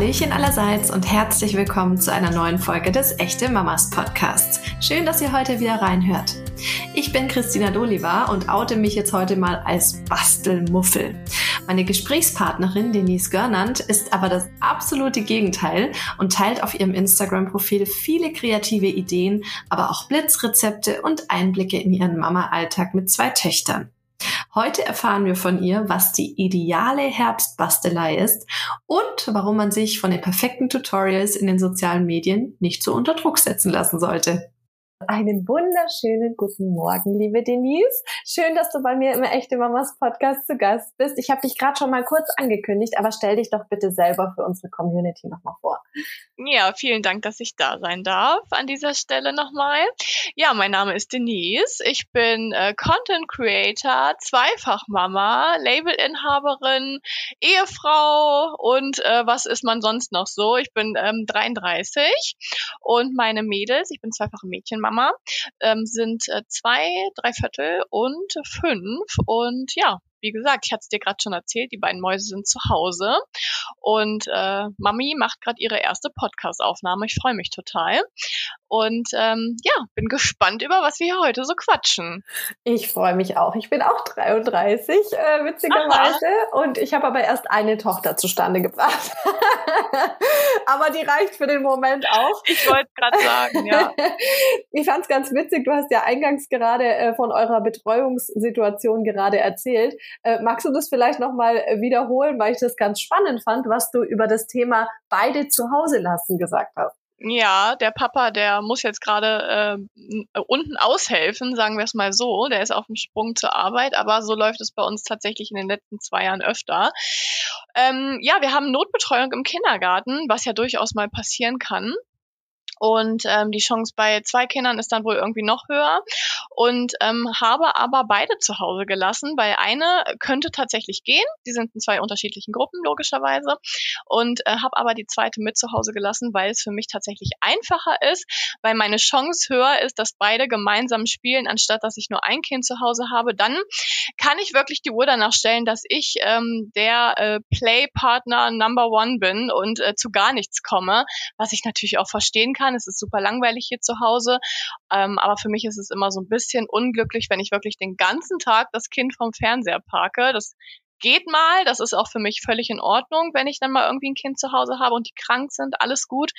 Hallöchen allerseits und herzlich willkommen zu einer neuen Folge des Echte Mamas Podcasts. Schön, dass ihr heute wieder reinhört. Ich bin Christina Doliva und oute mich jetzt heute mal als Bastelmuffel. Meine Gesprächspartnerin Denise Görnand ist aber das absolute Gegenteil und teilt auf ihrem Instagram-Profil viele kreative Ideen, aber auch Blitzrezepte und Einblicke in ihren Mama-Alltag mit zwei Töchtern. Heute erfahren wir von ihr, was die ideale Herbstbastelei ist und warum man sich von den perfekten Tutorials in den sozialen Medien nicht so unter Druck setzen lassen sollte. Einen wunderschönen guten Morgen, liebe Denise. Schön, dass du bei mir im Echte Mamas Podcast zu Gast bist. Ich habe dich gerade schon mal kurz angekündigt, aber stell dich doch bitte selber für unsere Community nochmal vor. Ja, vielen Dank, dass ich da sein darf an dieser Stelle nochmal. Ja, mein Name ist Denise. Ich bin äh, Content Creator, Zweifachmama, Labelinhaberin, Ehefrau und äh, was ist man sonst noch so? Ich bin ähm, 33 und meine Mädels, ich bin zweifache Mädchenmama Mama, ähm, sind äh, zwei, drei Viertel und fünf. Und ja, wie gesagt, ich hatte es dir gerade schon erzählt, die beiden Mäuse sind zu Hause und äh, Mami macht gerade ihre erste Podcast-Aufnahme. Ich freue mich total. Und ähm, ja, bin gespannt über was wir hier heute so quatschen. Ich freue mich auch. Ich bin auch 33, äh, witzigerweise. Aha. Und ich habe aber erst eine Tochter zustande gebracht. aber die reicht für den Moment auch. Ich wollte gerade sagen, ja. ich fand es ganz witzig. Du hast ja eingangs gerade äh, von eurer Betreuungssituation gerade erzählt. Äh, magst du das vielleicht nochmal äh, wiederholen, weil ich das ganz spannend fand, was du über das Thema beide zu Hause lassen gesagt hast? Ja, der Papa, der muss jetzt gerade äh, unten aushelfen, sagen wir es mal so. Der ist auf dem Sprung zur Arbeit, aber so läuft es bei uns tatsächlich in den letzten zwei Jahren öfter. Ähm, ja, wir haben Notbetreuung im Kindergarten, was ja durchaus mal passieren kann. Und ähm, die Chance bei zwei Kindern ist dann wohl irgendwie noch höher. Und ähm, habe aber beide zu Hause gelassen, weil eine könnte tatsächlich gehen. Die sind in zwei unterschiedlichen Gruppen, logischerweise. Und äh, habe aber die zweite mit zu Hause gelassen, weil es für mich tatsächlich einfacher ist, weil meine Chance höher ist, dass beide gemeinsam spielen, anstatt dass ich nur ein Kind zu Hause habe. Dann kann ich wirklich die Uhr danach stellen, dass ich ähm, der äh, Play-Partner Number One bin und äh, zu gar nichts komme, was ich natürlich auch verstehen kann. Es ist super langweilig hier zu Hause, ähm, aber für mich ist es immer so ein bisschen unglücklich, wenn ich wirklich den ganzen Tag das Kind vom Fernseher parke. Das geht mal, das ist auch für mich völlig in Ordnung, wenn ich dann mal irgendwie ein Kind zu Hause habe und die krank sind, alles gut.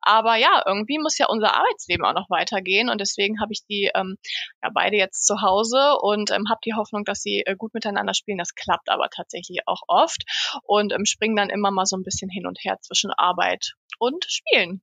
Aber ja, irgendwie muss ja unser Arbeitsleben auch noch weitergehen und deswegen habe ich die ähm, ja beide jetzt zu Hause und ähm, habe die Hoffnung, dass sie äh, gut miteinander spielen. Das klappt aber tatsächlich auch oft und ähm, springen dann immer mal so ein bisschen hin und her zwischen Arbeit und Spielen.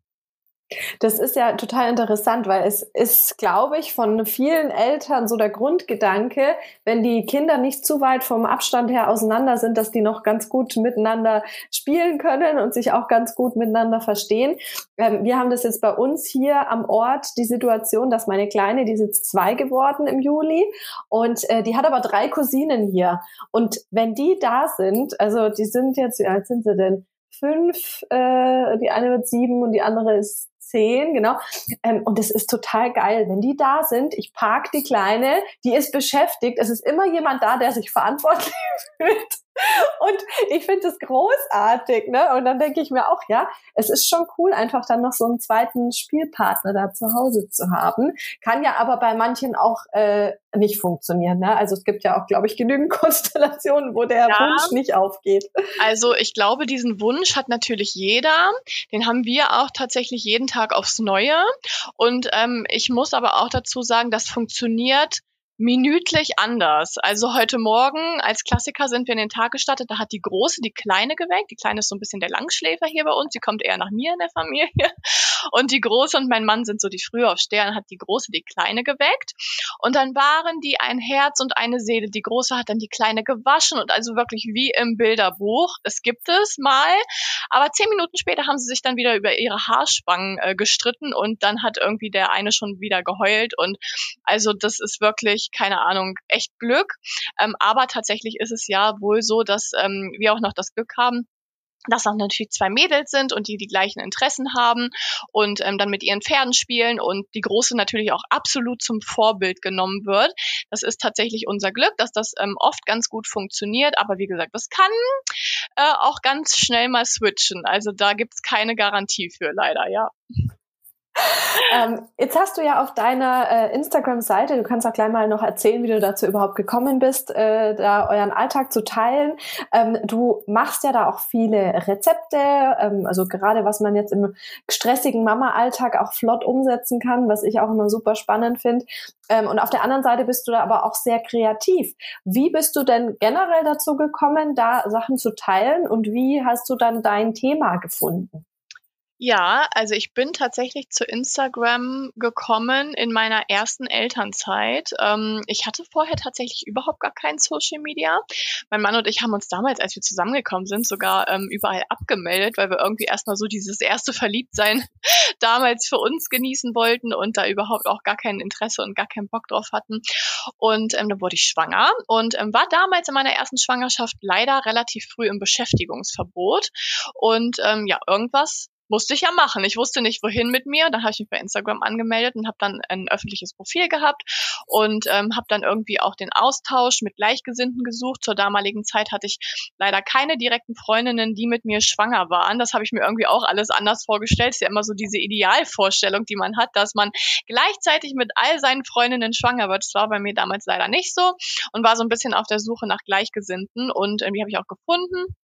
Das ist ja total interessant, weil es ist, glaube ich, von vielen Eltern so der Grundgedanke, wenn die Kinder nicht zu weit vom Abstand her auseinander sind, dass die noch ganz gut miteinander spielen können und sich auch ganz gut miteinander verstehen. Ähm, wir haben das jetzt bei uns hier am Ort die Situation, dass meine Kleine, die ist zwei geworden im Juli und äh, die hat aber drei Cousinen hier. Und wenn die da sind, also die sind jetzt, wie alt sind sie denn? fünf, äh, die eine wird sieben und die andere ist zehn, genau. Ähm, und es ist total geil, wenn die da sind. Ich park die Kleine, die ist beschäftigt. Es ist immer jemand da, der sich verantwortlich fühlt. Und ich finde es großartig, ne? Und dann denke ich mir auch, ja, es ist schon cool, einfach dann noch so einen zweiten Spielpartner da zu Hause zu haben. Kann ja aber bei manchen auch äh, nicht funktionieren, ne? Also es gibt ja auch, glaube ich, genügend Konstellationen, wo der ja. Wunsch nicht aufgeht. Also ich glaube, diesen Wunsch hat natürlich jeder. Den haben wir auch tatsächlich jeden Tag aufs Neue. Und ähm, ich muss aber auch dazu sagen, das funktioniert minütlich anders. Also heute Morgen als Klassiker sind wir in den Tag gestartet. Da hat die Große die Kleine geweckt. Die Kleine ist so ein bisschen der Langschläfer hier bei uns. Sie kommt eher nach mir in der Familie. Und die Große und mein Mann sind so die Frühaufsteher. hat die Große die Kleine geweckt. Und dann waren die ein Herz und eine Seele. Die Große hat dann die Kleine gewaschen und also wirklich wie im Bilderbuch. Es gibt es mal. Aber zehn Minuten später haben sie sich dann wieder über ihre Haarspangen äh, gestritten und dann hat irgendwie der eine schon wieder geheult. Und also das ist wirklich keine Ahnung, echt Glück. Ähm, aber tatsächlich ist es ja wohl so, dass ähm, wir auch noch das Glück haben, dass auch natürlich zwei Mädels sind und die die gleichen Interessen haben und ähm, dann mit ihren Pferden spielen und die Große natürlich auch absolut zum Vorbild genommen wird. Das ist tatsächlich unser Glück, dass das ähm, oft ganz gut funktioniert, aber wie gesagt, das kann äh, auch ganz schnell mal switchen. Also da gibt's keine Garantie für, leider, ja ähm, jetzt hast du ja auf deiner äh, Instagram-Seite, du kannst auch gleich mal noch erzählen, wie du dazu überhaupt gekommen bist, äh, da euren Alltag zu teilen. Ähm, du machst ja da auch viele Rezepte, ähm, also gerade was man jetzt im stressigen Mama-Alltag auch flott umsetzen kann, was ich auch immer super spannend finde. Ähm, und auf der anderen Seite bist du da aber auch sehr kreativ. Wie bist du denn generell dazu gekommen, da Sachen zu teilen und wie hast du dann dein Thema gefunden? Ja, also ich bin tatsächlich zu Instagram gekommen in meiner ersten Elternzeit. Ähm, ich hatte vorher tatsächlich überhaupt gar kein Social Media. Mein Mann und ich haben uns damals, als wir zusammengekommen sind, sogar ähm, überall abgemeldet, weil wir irgendwie erstmal so dieses erste Verliebtsein damals für uns genießen wollten und da überhaupt auch gar kein Interesse und gar keinen Bock drauf hatten. Und ähm, dann wurde ich schwanger und ähm, war damals in meiner ersten Schwangerschaft leider relativ früh im Beschäftigungsverbot. Und ähm, ja, irgendwas musste ich ja machen. Ich wusste nicht, wohin mit mir. Dann habe ich mich bei Instagram angemeldet und habe dann ein öffentliches Profil gehabt und ähm, habe dann irgendwie auch den Austausch mit Gleichgesinnten gesucht. Zur damaligen Zeit hatte ich leider keine direkten Freundinnen, die mit mir schwanger waren. Das habe ich mir irgendwie auch alles anders vorgestellt. ist ja immer so diese Idealvorstellung, die man hat, dass man gleichzeitig mit all seinen Freundinnen schwanger wird. Das war bei mir damals leider nicht so und war so ein bisschen auf der Suche nach Gleichgesinnten und die habe ich auch gefunden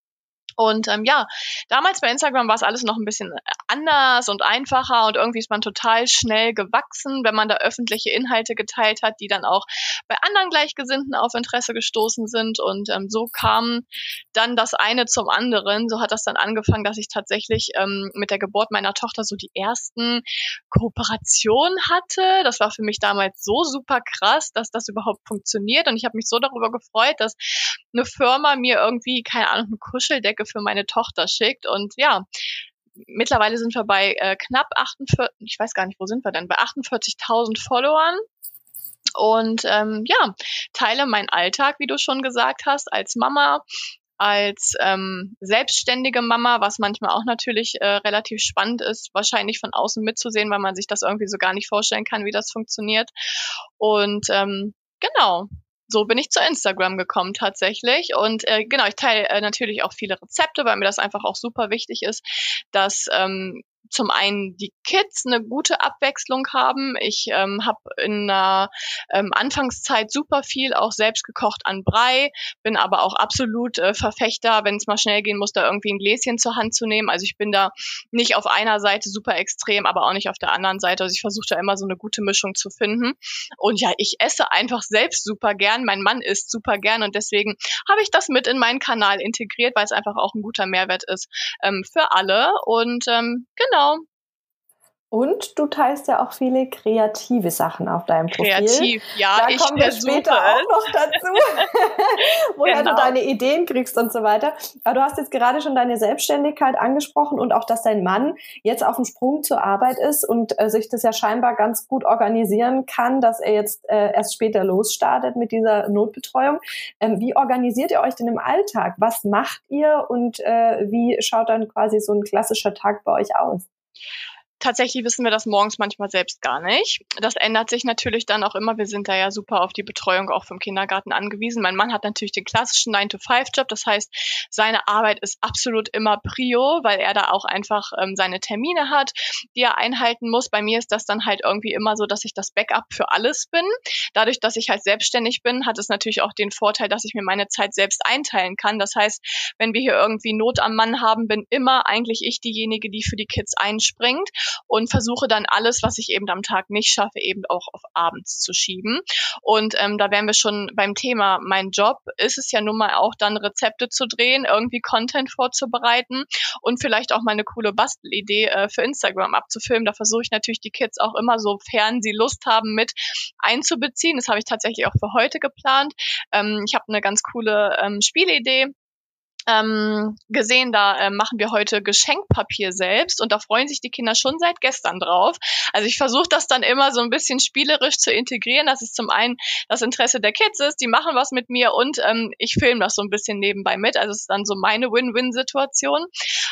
und ähm, ja, damals bei Instagram war es alles noch ein bisschen anders und einfacher und irgendwie ist man total schnell gewachsen, wenn man da öffentliche Inhalte geteilt hat, die dann auch bei anderen Gleichgesinnten auf Interesse gestoßen sind. Und ähm, so kam dann das eine zum anderen. So hat das dann angefangen, dass ich tatsächlich ähm, mit der Geburt meiner Tochter so die ersten Kooperationen hatte. Das war für mich damals so super krass, dass das überhaupt funktioniert. Und ich habe mich so darüber gefreut, dass eine Firma mir irgendwie, keine Ahnung, eine Kuscheldecke für meine Tochter schickt. Und ja, mittlerweile sind wir bei äh, knapp 48, ich weiß gar nicht, wo sind wir denn, bei 48.000 Followern. Und ähm, ja, teile meinen Alltag, wie du schon gesagt hast, als Mama, als ähm, selbstständige Mama, was manchmal auch natürlich äh, relativ spannend ist, wahrscheinlich von außen mitzusehen, weil man sich das irgendwie so gar nicht vorstellen kann, wie das funktioniert. Und ähm, genau, so bin ich zu Instagram gekommen tatsächlich. Und äh, genau, ich teile äh, natürlich auch viele Rezepte, weil mir das einfach auch super wichtig ist, dass ähm, zum einen die Kids eine gute Abwechslung haben. Ich ähm, habe in der ähm, Anfangszeit super viel auch selbst gekocht an Brei, bin aber auch absolut äh, Verfechter, wenn es mal schnell gehen muss, da irgendwie ein Gläschen zur Hand zu nehmen. Also ich bin da nicht auf einer Seite super extrem, aber auch nicht auf der anderen Seite. Also ich versuche da immer so eine gute Mischung zu finden. Und ja, ich esse einfach selbst super gern. Mein Mann isst super gern und deswegen habe ich das mit in meinen Kanal integriert, weil es einfach auch ein guter Mehrwert ist ähm, für alle. Und ähm, genau Genau. Und du teilst ja auch viele kreative Sachen auf deinem Profil. Kreativ, ja. Da kommen wir später auch noch dazu, woher genau. du deine Ideen kriegst und so weiter. Aber du hast jetzt gerade schon deine Selbstständigkeit angesprochen und auch, dass dein Mann jetzt auf dem Sprung zur Arbeit ist und äh, sich das ja scheinbar ganz gut organisieren kann, dass er jetzt äh, erst später losstartet mit dieser Notbetreuung. Ähm, wie organisiert ihr euch denn im Alltag? Was macht ihr und äh, wie schaut dann quasi so ein klassischer Tag bei euch aus? Tatsächlich wissen wir das morgens manchmal selbst gar nicht. Das ändert sich natürlich dann auch immer. Wir sind da ja super auf die Betreuung auch vom Kindergarten angewiesen. Mein Mann hat natürlich den klassischen 9-to-5-Job. Das heißt, seine Arbeit ist absolut immer Prio, weil er da auch einfach ähm, seine Termine hat, die er einhalten muss. Bei mir ist das dann halt irgendwie immer so, dass ich das Backup für alles bin. Dadurch, dass ich halt selbstständig bin, hat es natürlich auch den Vorteil, dass ich mir meine Zeit selbst einteilen kann. Das heißt, wenn wir hier irgendwie Not am Mann haben, bin immer eigentlich ich diejenige, die für die Kids einspringt und versuche dann alles, was ich eben am Tag nicht schaffe, eben auch auf abends zu schieben. Und ähm, da wären wir schon beim Thema, mein Job ist es ja nun mal auch dann Rezepte zu drehen, irgendwie Content vorzubereiten und vielleicht auch mal eine coole Bastelidee äh, für Instagram abzufilmen. Da versuche ich natürlich die Kids auch immer, sofern sie Lust haben, mit einzubeziehen. Das habe ich tatsächlich auch für heute geplant. Ähm, ich habe eine ganz coole ähm, Spielidee ähm, gesehen, da äh, machen wir heute Geschenkpapier selbst und da freuen sich die Kinder schon seit gestern drauf. Also ich versuche das dann immer so ein bisschen spielerisch zu integrieren, dass es zum einen das Interesse der Kids ist, die machen was mit mir und ähm, ich filme das so ein bisschen nebenbei mit. Also es ist dann so meine Win-Win-Situation.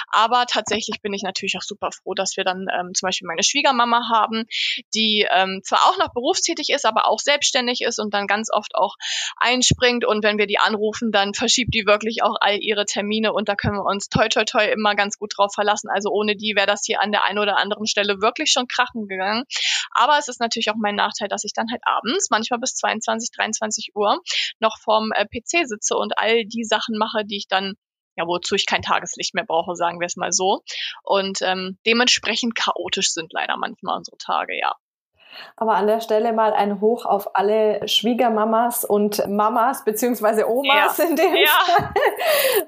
Aber tatsächlich bin ich natürlich auch super froh, dass wir dann ähm, zum Beispiel meine Schwiegermama haben, die ähm, zwar auch noch berufstätig ist, aber auch selbstständig ist und dann ganz oft auch einspringt und wenn wir die anrufen, dann verschiebt die wirklich auch all ihre andere Termine und da können wir uns toi toi toi immer ganz gut drauf verlassen. Also ohne die wäre das hier an der einen oder anderen Stelle wirklich schon krachen gegangen. Aber es ist natürlich auch mein Nachteil, dass ich dann halt abends, manchmal bis 22, 23 Uhr, noch vorm äh, PC sitze und all die Sachen mache, die ich dann ja, wozu ich kein Tageslicht mehr brauche, sagen wir es mal so. Und ähm, dementsprechend chaotisch sind leider manchmal unsere Tage, ja. Aber an der Stelle mal ein Hoch auf alle Schwiegermamas und Mamas beziehungsweise Omas ja. in dem ja. Fall.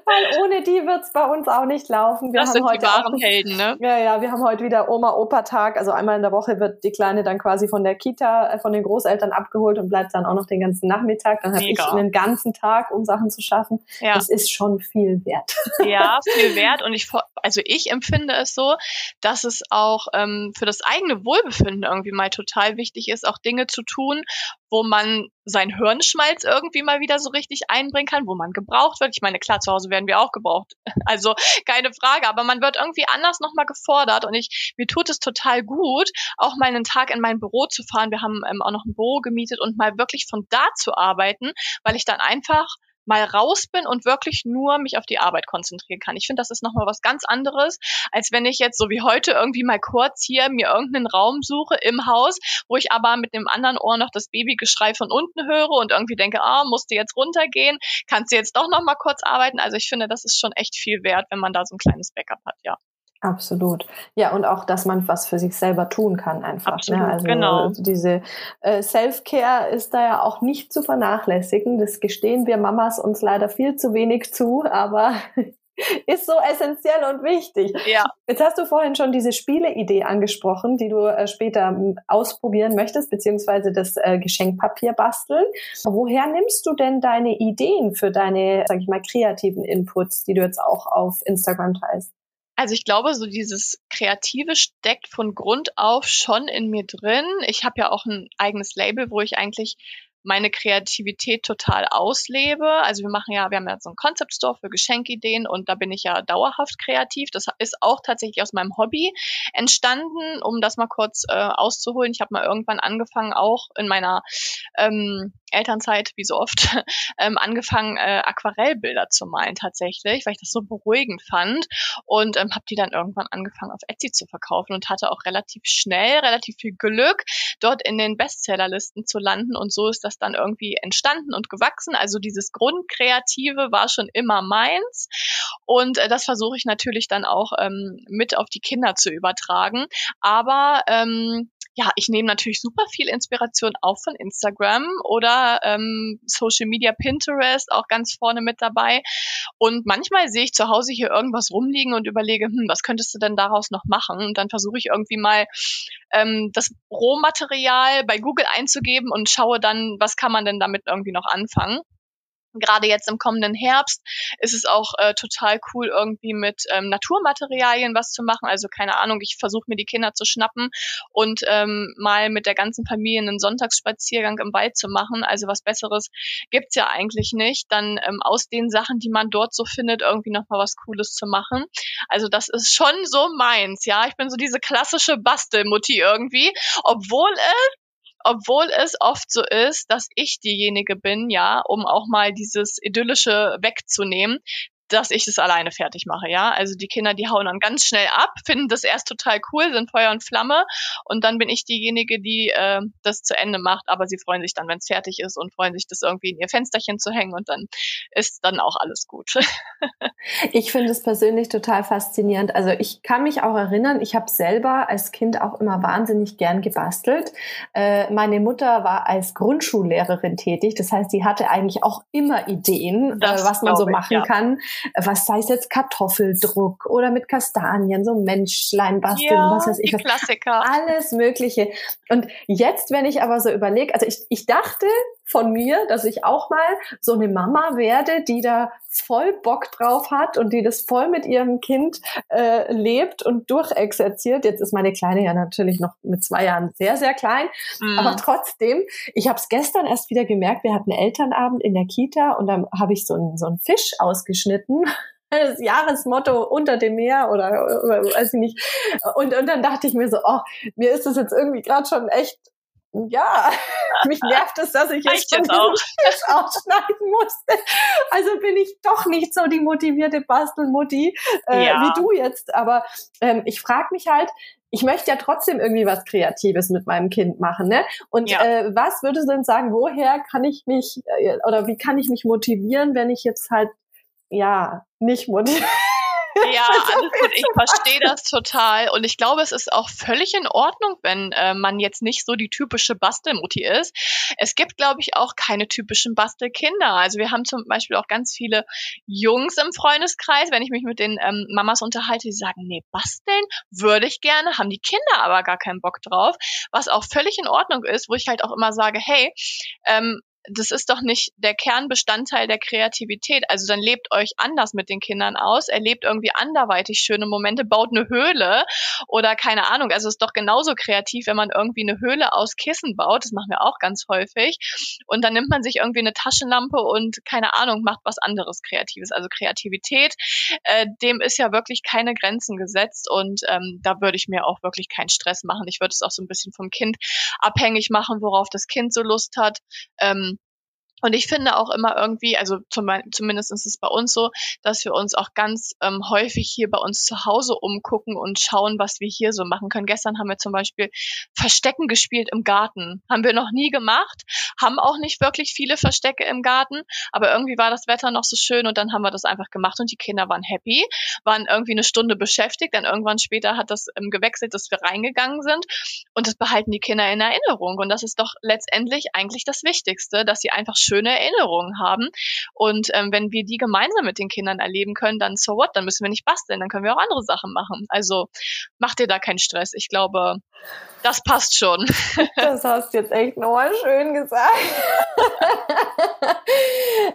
Weil ohne die wird's bei uns auch nicht laufen. Wir das haben sind heute die wahren auch, Helden, ne? Ja, ja, wir haben heute wieder Oma-Opa-Tag. Also einmal in der Woche wird die Kleine dann quasi von der Kita, äh, von den Großeltern abgeholt und bleibt dann auch noch den ganzen Nachmittag. Dann habe ich einen ganzen Tag, um Sachen zu schaffen. Ja. Das ist schon viel wert. Ja, viel wert. Und ich, also ich empfinde es so, dass es auch ähm, für das eigene Wohlbefinden irgendwie mal total total wichtig ist, auch Dinge zu tun, wo man sein Hirnschmalz irgendwie mal wieder so richtig einbringen kann, wo man gebraucht wird. Ich meine, klar, zu Hause werden wir auch gebraucht. Also keine Frage, aber man wird irgendwie anders nochmal gefordert und ich, mir tut es total gut, auch mal einen Tag in mein Büro zu fahren. Wir haben ähm, auch noch ein Büro gemietet und mal wirklich von da zu arbeiten, weil ich dann einfach mal raus bin und wirklich nur mich auf die Arbeit konzentrieren kann. Ich finde, das ist nochmal was ganz anderes, als wenn ich jetzt so wie heute irgendwie mal kurz hier mir irgendeinen Raum suche im Haus, wo ich aber mit dem anderen Ohr noch das Babygeschrei von unten höre und irgendwie denke, ah, musst du jetzt runtergehen, kannst du jetzt doch nochmal kurz arbeiten. Also ich finde, das ist schon echt viel wert, wenn man da so ein kleines Backup hat, ja. Absolut. Ja, und auch, dass man was für sich selber tun kann einfach. Ne? Absolut, ne? Also genau. diese äh, Self-Care ist da ja auch nicht zu vernachlässigen. Das gestehen wir Mamas uns leider viel zu wenig zu, aber ist so essentiell und wichtig. Ja. Jetzt hast du vorhin schon diese Spieleidee angesprochen, die du äh, später ähm, ausprobieren möchtest, beziehungsweise das äh, Geschenkpapier basteln. Woher nimmst du denn deine Ideen für deine, sag ich mal, kreativen Inputs, die du jetzt auch auf Instagram teilst? Also ich glaube, so dieses Kreative steckt von Grund auf schon in mir drin. Ich habe ja auch ein eigenes Label, wo ich eigentlich meine Kreativität total auslebe. Also wir machen ja, wir haben ja so einen Concept Store für Geschenkideen und da bin ich ja dauerhaft kreativ. Das ist auch tatsächlich aus meinem Hobby entstanden, um das mal kurz äh, auszuholen. Ich habe mal irgendwann angefangen, auch in meiner ähm, Elternzeit, wie so oft, ähm, angefangen, äh, Aquarellbilder zu malen tatsächlich, weil ich das so beruhigend fand und ähm, habe die dann irgendwann angefangen auf Etsy zu verkaufen und hatte auch relativ schnell, relativ viel Glück, dort in den Bestsellerlisten zu landen und so ist das dann irgendwie entstanden und gewachsen. Also dieses Grundkreative war schon immer meins und äh, das versuche ich natürlich dann auch ähm, mit auf die Kinder zu übertragen, aber ähm, ja, ich nehme natürlich super viel Inspiration auch von Instagram oder ähm, Social Media Pinterest auch ganz vorne mit dabei. Und manchmal sehe ich zu Hause hier irgendwas rumliegen und überlege, hm, was könntest du denn daraus noch machen? Und dann versuche ich irgendwie mal ähm, das Rohmaterial bei Google einzugeben und schaue dann, was kann man denn damit irgendwie noch anfangen gerade jetzt im kommenden Herbst ist es auch äh, total cool, irgendwie mit ähm, Naturmaterialien was zu machen. Also keine Ahnung, ich versuche mir die Kinder zu schnappen und ähm, mal mit der ganzen Familie einen Sonntagsspaziergang im Wald zu machen. Also was Besseres gibt's ja eigentlich nicht. Dann ähm, aus den Sachen, die man dort so findet, irgendwie nochmal was Cooles zu machen. Also das ist schon so meins, ja. Ich bin so diese klassische Bastelmutti irgendwie, obwohl es obwohl es oft so ist, dass ich diejenige bin, ja, um auch mal dieses Idyllische wegzunehmen, dass ich es alleine fertig mache, ja. Also die Kinder, die hauen dann ganz schnell ab, finden das erst total cool, sind Feuer und Flamme und dann bin ich diejenige, die äh, das zu Ende macht, aber sie freuen sich dann, wenn es fertig ist und freuen sich, das irgendwie in ihr Fensterchen zu hängen und dann ist dann auch alles gut. ich finde es persönlich total faszinierend. Also ich kann mich auch erinnern, ich habe selber als Kind auch immer wahnsinnig gern gebastelt. Äh, meine Mutter war als Grundschullehrerin tätig, das heißt, sie hatte eigentlich auch immer Ideen, äh, was man so machen ich, ja. kann was sei es jetzt Kartoffeldruck oder mit Kastanien, so Menschlein basteln, ja, was weiß ich. Die Klassiker. Alles Mögliche. Und jetzt, wenn ich aber so überlege, also ich, ich dachte von mir, dass ich auch mal so eine Mama werde, die da voll Bock drauf hat und die das voll mit ihrem Kind äh, lebt und durchexerziert. Jetzt ist meine Kleine ja natürlich noch mit zwei Jahren sehr, sehr klein, mm. aber trotzdem, ich habe es gestern erst wieder gemerkt, wir hatten Elternabend in der Kita und dann habe ich so einen so einen Fisch ausgeschnitten das Jahresmotto unter dem Meer oder, oder weiß ich nicht. Und, und dann dachte ich mir so, oh, mir ist das jetzt irgendwie gerade schon echt ja, mich nervt es, dass ich jetzt, jetzt auch. Fisch ausschneiden musste. Also bin ich doch nicht so die motivierte Bastelmutti äh, ja. wie du jetzt. Aber ähm, ich frage mich halt, ich möchte ja trotzdem irgendwie was Kreatives mit meinem Kind machen, ne? Und ja. äh, was würdest du denn sagen, woher kann ich mich äh, oder wie kann ich mich motivieren, wenn ich jetzt halt ja nicht motiviert ja, alles gut. Ich verstehe das total. Und ich glaube, es ist auch völlig in Ordnung, wenn äh, man jetzt nicht so die typische Bastelmutti ist. Es gibt, glaube ich, auch keine typischen Bastelkinder. Also wir haben zum Beispiel auch ganz viele Jungs im Freundeskreis. Wenn ich mich mit den ähm, Mamas unterhalte, die sagen, nee, basteln würde ich gerne, haben die Kinder aber gar keinen Bock drauf. Was auch völlig in Ordnung ist, wo ich halt auch immer sage, hey, ähm, das ist doch nicht der Kernbestandteil der Kreativität. Also dann lebt euch anders mit den Kindern aus, erlebt irgendwie anderweitig schöne Momente, baut eine Höhle oder keine Ahnung. Also es ist doch genauso kreativ, wenn man irgendwie eine Höhle aus Kissen baut. Das machen wir auch ganz häufig. Und dann nimmt man sich irgendwie eine Taschenlampe und keine Ahnung, macht was anderes Kreatives. Also Kreativität, äh, dem ist ja wirklich keine Grenzen gesetzt und ähm, da würde ich mir auch wirklich keinen Stress machen. Ich würde es auch so ein bisschen vom Kind abhängig machen, worauf das Kind so Lust hat. Ähm, und ich finde auch immer irgendwie, also zum, zumindest ist es bei uns so, dass wir uns auch ganz ähm, häufig hier bei uns zu Hause umgucken und schauen, was wir hier so machen können. Gestern haben wir zum Beispiel Verstecken gespielt im Garten. Haben wir noch nie gemacht, haben auch nicht wirklich viele Verstecke im Garten, aber irgendwie war das Wetter noch so schön und dann haben wir das einfach gemacht und die Kinder waren happy, waren irgendwie eine Stunde beschäftigt, dann irgendwann später hat das ähm, gewechselt, dass wir reingegangen sind und das behalten die Kinder in Erinnerung und das ist doch letztendlich eigentlich das Wichtigste, dass sie einfach schöne Erinnerungen haben. Und ähm, wenn wir die gemeinsam mit den Kindern erleben können, dann so what, dann müssen wir nicht basteln, dann können wir auch andere Sachen machen. Also mach dir da keinen Stress. Ich glaube, das passt schon. Das hast du jetzt echt nochmal schön gesagt.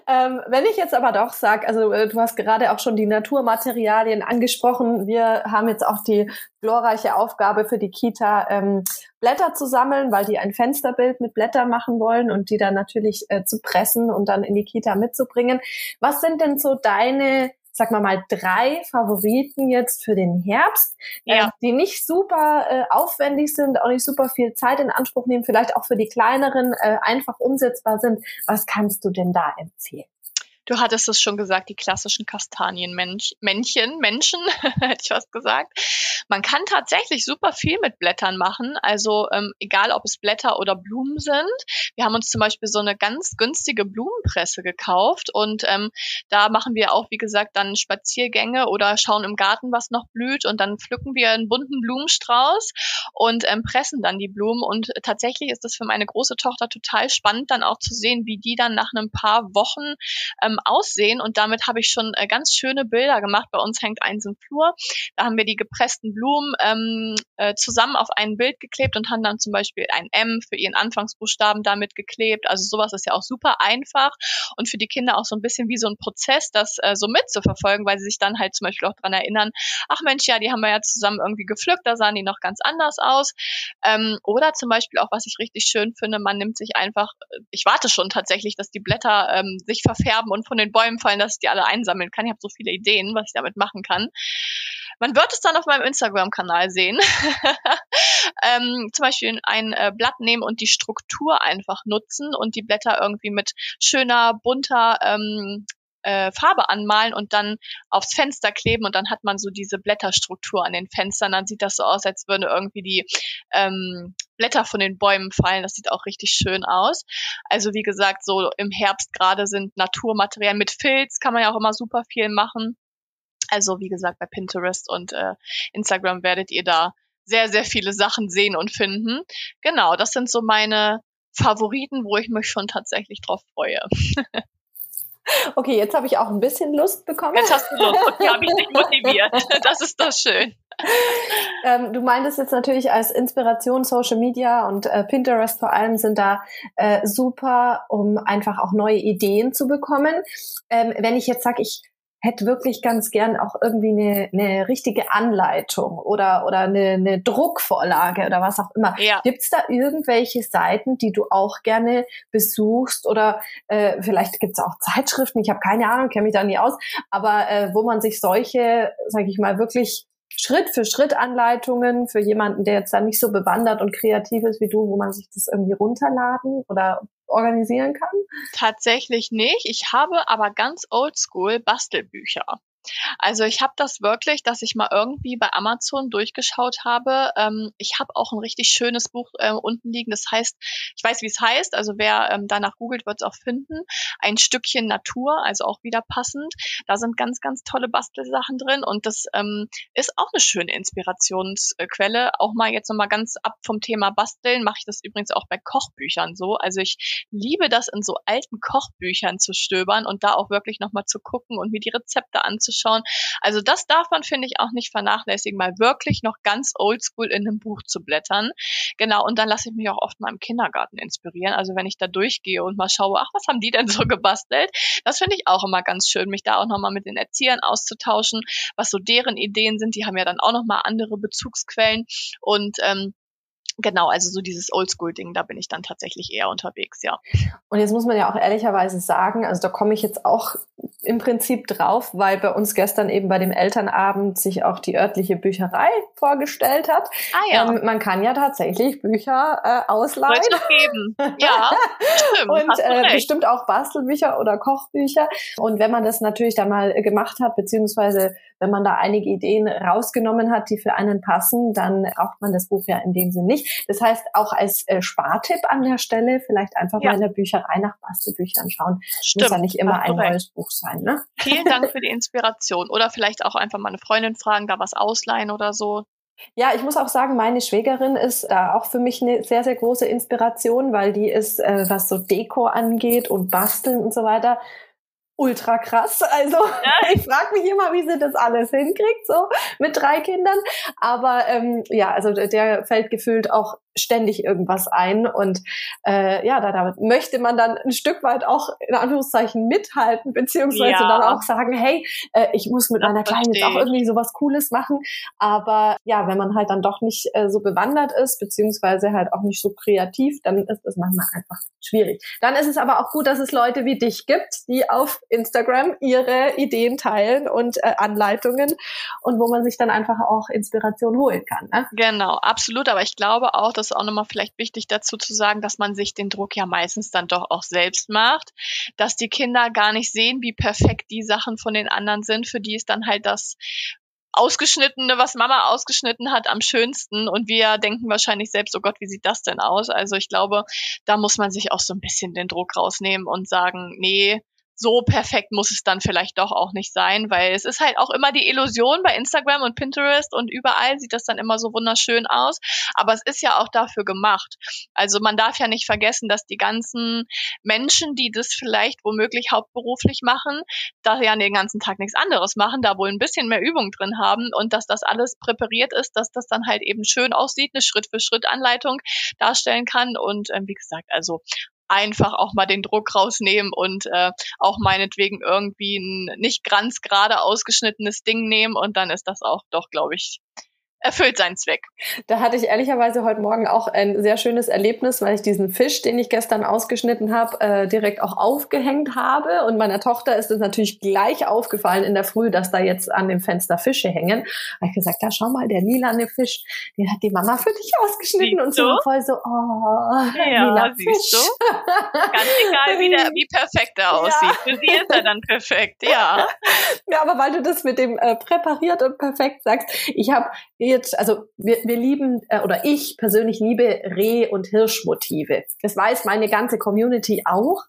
ähm, wenn ich jetzt aber doch sage, also äh, du hast gerade auch schon die Naturmaterialien angesprochen. Wir haben jetzt auch die glorreiche Aufgabe für die Kita, ähm, Blätter zu sammeln, weil die ein Fensterbild mit Blättern machen wollen und die dann natürlich äh, zu pressen und dann in die Kita mitzubringen. Was sind denn so deine sag mal mal, drei Favoriten jetzt für den Herbst, äh, ja. äh, die nicht super äh, aufwendig sind, auch nicht super viel Zeit in Anspruch nehmen, vielleicht auch für die kleineren äh, einfach umsetzbar sind. Was kannst du denn da empfehlen? Du hattest es schon gesagt, die klassischen Kastanienmännchen, Menschen, hätte ich fast gesagt. Man kann tatsächlich super viel mit Blättern machen, also ähm, egal ob es Blätter oder Blumen sind. Wir haben uns zum Beispiel so eine ganz günstige Blumenpresse gekauft und ähm, da machen wir auch, wie gesagt, dann Spaziergänge oder schauen im Garten, was noch blüht und dann pflücken wir einen bunten Blumenstrauß und ähm, pressen dann die Blumen und tatsächlich ist das für meine große Tochter total spannend, dann auch zu sehen, wie die dann nach ein paar Wochen ähm, aussehen. Und damit habe ich schon äh, ganz schöne Bilder gemacht. Bei uns hängt eins im Flur. Da haben wir die gepressten Blumen ähm, äh, zusammen auf ein Bild geklebt und haben dann zum Beispiel ein M für ihren Anfangsbuchstaben damit geklebt. Also sowas ist ja auch super einfach und für die Kinder auch so ein bisschen wie so ein Prozess, das äh, so mitzuverfolgen, weil sie sich dann halt zum Beispiel auch dran erinnern, ach Mensch, ja, die haben wir ja zusammen irgendwie gepflückt, da sahen die noch ganz anders aus. Ähm, oder zum Beispiel auch, was ich richtig schön finde, man nimmt sich einfach, äh, ich warte schon tatsächlich, dass die Blätter ähm, sich verfärben und von den Bäumen fallen, dass ich die alle einsammeln kann. Ich habe so viele Ideen, was ich damit machen kann. Man wird es dann auf meinem Instagram-Kanal sehen. ähm, zum Beispiel ein äh, Blatt nehmen und die Struktur einfach nutzen und die Blätter irgendwie mit schöner, bunter ähm, äh, Farbe anmalen und dann aufs Fenster kleben und dann hat man so diese Blätterstruktur an den Fenstern. Dann sieht das so aus, als würden irgendwie die ähm, Blätter von den Bäumen fallen. Das sieht auch richtig schön aus. Also wie gesagt, so im Herbst gerade sind Naturmaterialien mit Filz kann man ja auch immer super viel machen. Also wie gesagt, bei Pinterest und äh, Instagram werdet ihr da sehr, sehr viele Sachen sehen und finden. Genau, das sind so meine Favoriten, wo ich mich schon tatsächlich drauf freue. Okay, jetzt habe ich auch ein bisschen Lust bekommen. Jetzt hast du Lust. Okay, habe ich dich motiviert. Das ist doch schön. ähm, du meintest jetzt natürlich als Inspiration Social Media und äh, Pinterest vor allem sind da äh, super, um einfach auch neue Ideen zu bekommen. Ähm, wenn ich jetzt sage, ich hätte wirklich ganz gern auch irgendwie eine, eine richtige Anleitung oder, oder eine, eine Druckvorlage oder was auch immer. Ja. Gibt es da irgendwelche Seiten, die du auch gerne besuchst oder äh, vielleicht gibt es auch Zeitschriften, ich habe keine Ahnung, kenne mich da nie aus, aber äh, wo man sich solche, sage ich mal, wirklich Schritt für Schritt Anleitungen für jemanden, der jetzt da nicht so bewandert und kreativ ist wie du, wo man sich das irgendwie runterladen oder organisieren kann? Tatsächlich nicht. Ich habe aber ganz oldschool Bastelbücher. Also ich habe das wirklich, dass ich mal irgendwie bei Amazon durchgeschaut habe. Ähm, ich habe auch ein richtig schönes Buch äh, unten liegen. Das heißt, ich weiß, wie es heißt. Also wer ähm, danach googelt, wird es auch finden. Ein Stückchen Natur, also auch wieder passend. Da sind ganz, ganz tolle Bastelsachen drin und das ähm, ist auch eine schöne Inspirationsquelle. Auch mal jetzt nochmal ganz ab vom Thema Basteln mache ich das übrigens auch bei Kochbüchern so. Also ich liebe das in so alten Kochbüchern zu stöbern und da auch wirklich nochmal zu gucken und mir die Rezepte anzuschauen anzuschauen. Also das darf man, finde ich, auch nicht vernachlässigen, mal wirklich noch ganz oldschool in einem Buch zu blättern. Genau, und dann lasse ich mich auch oft mal im Kindergarten inspirieren. Also wenn ich da durchgehe und mal schaue, ach, was haben die denn so gebastelt? Das finde ich auch immer ganz schön, mich da auch nochmal mit den Erziehern auszutauschen, was so deren Ideen sind. Die haben ja dann auch nochmal andere Bezugsquellen. Und ähm, Genau, also so dieses Oldschool-Ding, da bin ich dann tatsächlich eher unterwegs, ja. Und jetzt muss man ja auch ehrlicherweise sagen, also da komme ich jetzt auch im Prinzip drauf, weil bei uns gestern eben bei dem Elternabend sich auch die örtliche Bücherei vorgestellt hat. Ah ja. Ähm, man kann ja tatsächlich Bücher äh, ausleihen. Soll noch geben. Ja, stimmt. Und äh, bestimmt auch Bastelbücher oder Kochbücher. Und wenn man das natürlich dann mal gemacht hat, beziehungsweise wenn man da einige Ideen rausgenommen hat, die für einen passen, dann braucht man das Buch ja in dem Sinn nicht. Das heißt, auch als äh, Spartipp an der Stelle, vielleicht einfach ja. mal in der Bücherei nach Bastelbüchern schauen. Stimmt. Muss ja nicht immer ein neues Buch sein. Ne? Vielen Dank für die Inspiration. Oder vielleicht auch einfach mal eine Freundin fragen, da was ausleihen oder so. Ja, ich muss auch sagen, meine Schwägerin ist da auch für mich eine sehr, sehr große Inspiration, weil die ist, äh, was so Deko angeht und Basteln und so weiter, ultra krass. Also ja. ich frage mich immer, wie sie das alles hinkriegt, so mit drei Kindern. Aber ähm, ja, also der fällt gefühlt auch ständig irgendwas ein. Und äh, ja, da, da möchte man dann ein Stück weit auch in Anführungszeichen mithalten, beziehungsweise ja. dann auch sagen, hey, äh, ich muss mit das meiner Kleinen jetzt auch irgendwie sowas Cooles machen. Aber ja, wenn man halt dann doch nicht äh, so bewandert ist, beziehungsweise halt auch nicht so kreativ, dann ist das manchmal einfach schwierig. Dann ist es aber auch gut, dass es Leute wie dich gibt, die auf Instagram ihre Ideen teilen und äh, Anleitungen und wo man sich dann einfach auch Inspiration holen kann. Ne? Genau, absolut. Aber ich glaube auch, das ist auch nochmal vielleicht wichtig dazu zu sagen, dass man sich den Druck ja meistens dann doch auch selbst macht, dass die Kinder gar nicht sehen, wie perfekt die Sachen von den anderen sind. Für die ist dann halt das ausgeschnittene, was Mama ausgeschnitten hat, am schönsten. Und wir denken wahrscheinlich selbst, oh Gott, wie sieht das denn aus? Also ich glaube, da muss man sich auch so ein bisschen den Druck rausnehmen und sagen, nee, so perfekt muss es dann vielleicht doch auch nicht sein, weil es ist halt auch immer die Illusion bei Instagram und Pinterest und überall sieht das dann immer so wunderschön aus. Aber es ist ja auch dafür gemacht. Also man darf ja nicht vergessen, dass die ganzen Menschen, die das vielleicht womöglich hauptberuflich machen, da ja den ganzen Tag nichts anderes machen, da wohl ein bisschen mehr Übung drin haben und dass das alles präpariert ist, dass das dann halt eben schön aussieht, eine Schritt-für-Schritt-Anleitung darstellen kann. Und ähm, wie gesagt, also einfach auch mal den Druck rausnehmen und äh, auch meinetwegen irgendwie ein nicht ganz gerade ausgeschnittenes Ding nehmen und dann ist das auch doch, glaube ich, erfüllt seinen Zweck. Da hatte ich ehrlicherweise heute Morgen auch ein sehr schönes Erlebnis, weil ich diesen Fisch, den ich gestern ausgeschnitten habe, äh, direkt auch aufgehängt habe. Und meiner Tochter ist es natürlich gleich aufgefallen in der Früh, dass da jetzt an dem Fenster Fische hängen. Da ich gesagt, da schau mal, der lilane Fisch, den hat die Mama für dich ausgeschnitten. Siehst und so voll so, oh, ja, lila siehst Fisch. du. Ganz egal, wie, der, wie perfekt er aussieht. Ja. Für sie ist er dann perfekt, ja. Ja, aber weil du das mit dem äh, präpariert und perfekt sagst, ich habe inspiriert, also wir, wir lieben, äh, oder ich persönlich liebe Reh- und Hirschmotive. Das weiß meine ganze Community auch.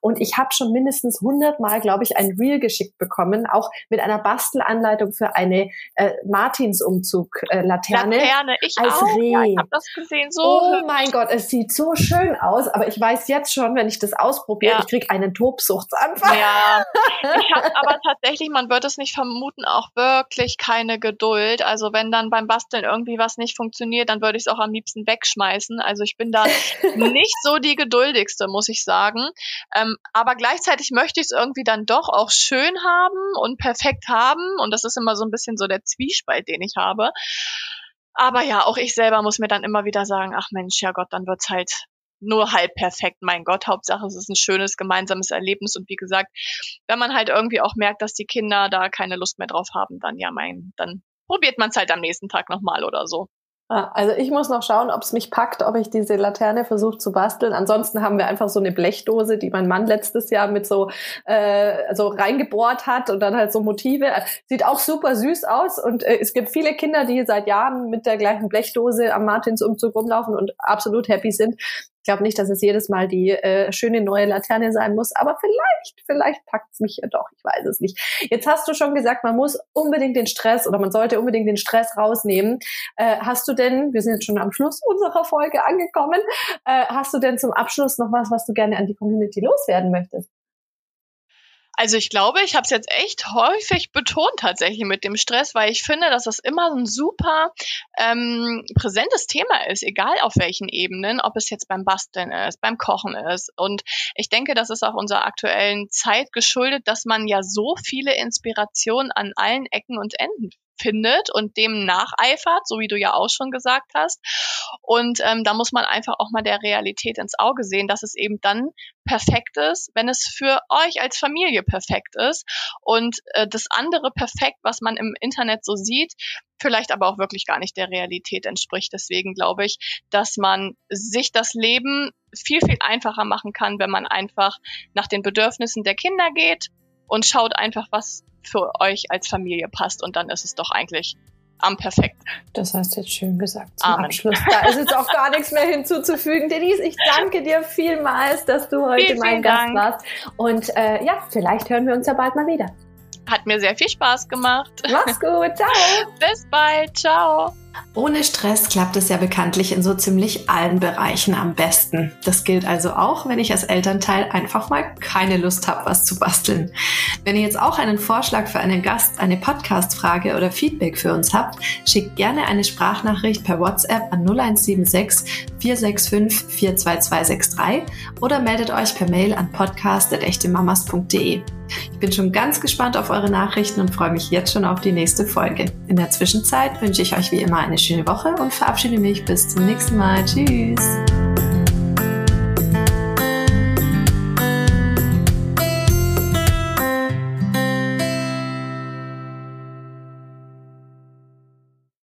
Und ich habe schon mindestens 100 Mal, glaube ich, ein Reel geschickt bekommen, auch mit einer Bastelanleitung für eine äh, Martinsumzug-Laterne. Äh, Laterne, ich als auch. Reh. Ja, ich habe das gesehen. So Oh mein Gott, es sieht so schön aus, aber ich weiß jetzt schon, wenn ich das ausprobiere, Ja. ich krieg einen Tobsuchtsanfall. Ja, ich habe aber tatsächlich, man wird es nicht vermuten, auch wirklich keine Geduld. Also wenn dann beim Basteln irgendwie was nicht funktioniert, dann würde ich es auch am liebsten wegschmeißen. Also ich bin da nicht so die geduldigste, muss ich sagen. Ähm, aber gleichzeitig möchte ich es irgendwie dann doch auch schön haben und perfekt haben. Und das ist immer so ein bisschen so der Zwiespalt, den ich habe. Aber ja, auch ich selber muss mir dann immer wieder sagen, ach Mensch, ja Gott, dann wird's halt nur halb perfekt. Mein Gott, Hauptsache es ist ein schönes gemeinsames Erlebnis. Und wie gesagt, wenn man halt irgendwie auch merkt, dass die Kinder da keine Lust mehr drauf haben, dann ja, mein, dann probiert man es halt am nächsten Tag nochmal oder so. Ah, Also ich muss noch schauen, ob es mich packt, ob ich diese Laterne versuche zu basteln. Ansonsten haben wir einfach so eine Blechdose, die mein Mann letztes Jahr mit so äh, so reingebohrt hat und dann halt so Motive. Sieht auch super süß aus und äh, es gibt viele Kinder, die seit Jahren mit der gleichen Blechdose am Martinsumzug rumlaufen und absolut happy sind. Ich glaube nicht, dass es jedes Mal die äh, schöne neue Laterne sein muss, aber vielleicht, vielleicht packt es mich ja doch. Ich weiß es nicht. Jetzt hast du schon gesagt, man muss unbedingt den Stress oder man sollte unbedingt den Stress rausnehmen. Äh, hast du denn, wir sind jetzt schon am Schluss unserer Folge angekommen, äh, hast du denn zum Abschluss noch was, was du gerne an die Community loswerden möchtest? Also ich glaube, ich habe es jetzt echt häufig betont tatsächlich mit dem Stress, weil ich finde, dass das immer ein super ähm, präsentes Thema ist, egal auf welchen Ebenen, ob es jetzt beim Basteln ist, beim Kochen ist. Und ich denke, das ist auch unserer aktuellen Zeit geschuldet, dass man ja so viele Inspirationen an allen Ecken und Enden findet und dem nacheifert, so wie du ja auch schon gesagt hast. Und ähm, da muss man einfach auch mal der Realität ins Auge sehen, dass es eben dann perfekt ist, wenn es für euch als Familie perfekt ist und äh, das andere perfekt, was man im Internet so sieht, vielleicht aber auch wirklich gar nicht der Realität entspricht. Deswegen glaube ich, dass man sich das Leben viel, viel einfacher machen kann, wenn man einfach nach den Bedürfnissen der Kinder geht und schaut einfach, was für euch als Familie passt. Und dann ist es doch eigentlich am perfekt. Das hast du jetzt schön gesagt zum Amen. Abschluss. Da ist jetzt auch gar nichts mehr hinzuzufügen. Denise, ich danke dir vielmals, dass du heute Vielen, mein vielen Gast Dank. warst. Und äh, ja, vielleicht hören wir uns ja bald mal wieder. Hat mir sehr viel Spaß gemacht. Mach's gut, ciao. Bis bald. Ciao. Ohne Stress klappt es ja bekanntlich in so ziemlich allen Bereichen am besten. Das gilt also auch, wenn ich als Elternteil einfach mal keine Lust habe, was zu basteln. Wenn ihr jetzt auch einen Vorschlag für einen Gast, eine Podcast-Frage oder Feedback für uns habt, schickt gerne eine Sprachnachricht per WhatsApp an 0176 465 42263 oder meldet euch per Mail an podcast.echtemamas.de. Ich bin schon ganz gespannt auf eure Nachrichten und freue mich jetzt schon auf die nächste Folge. In der Zwischenzeit wünsche ich euch wie immer eine schöne Woche und verabschiede mich bis zum nächsten Mal. Tschüss!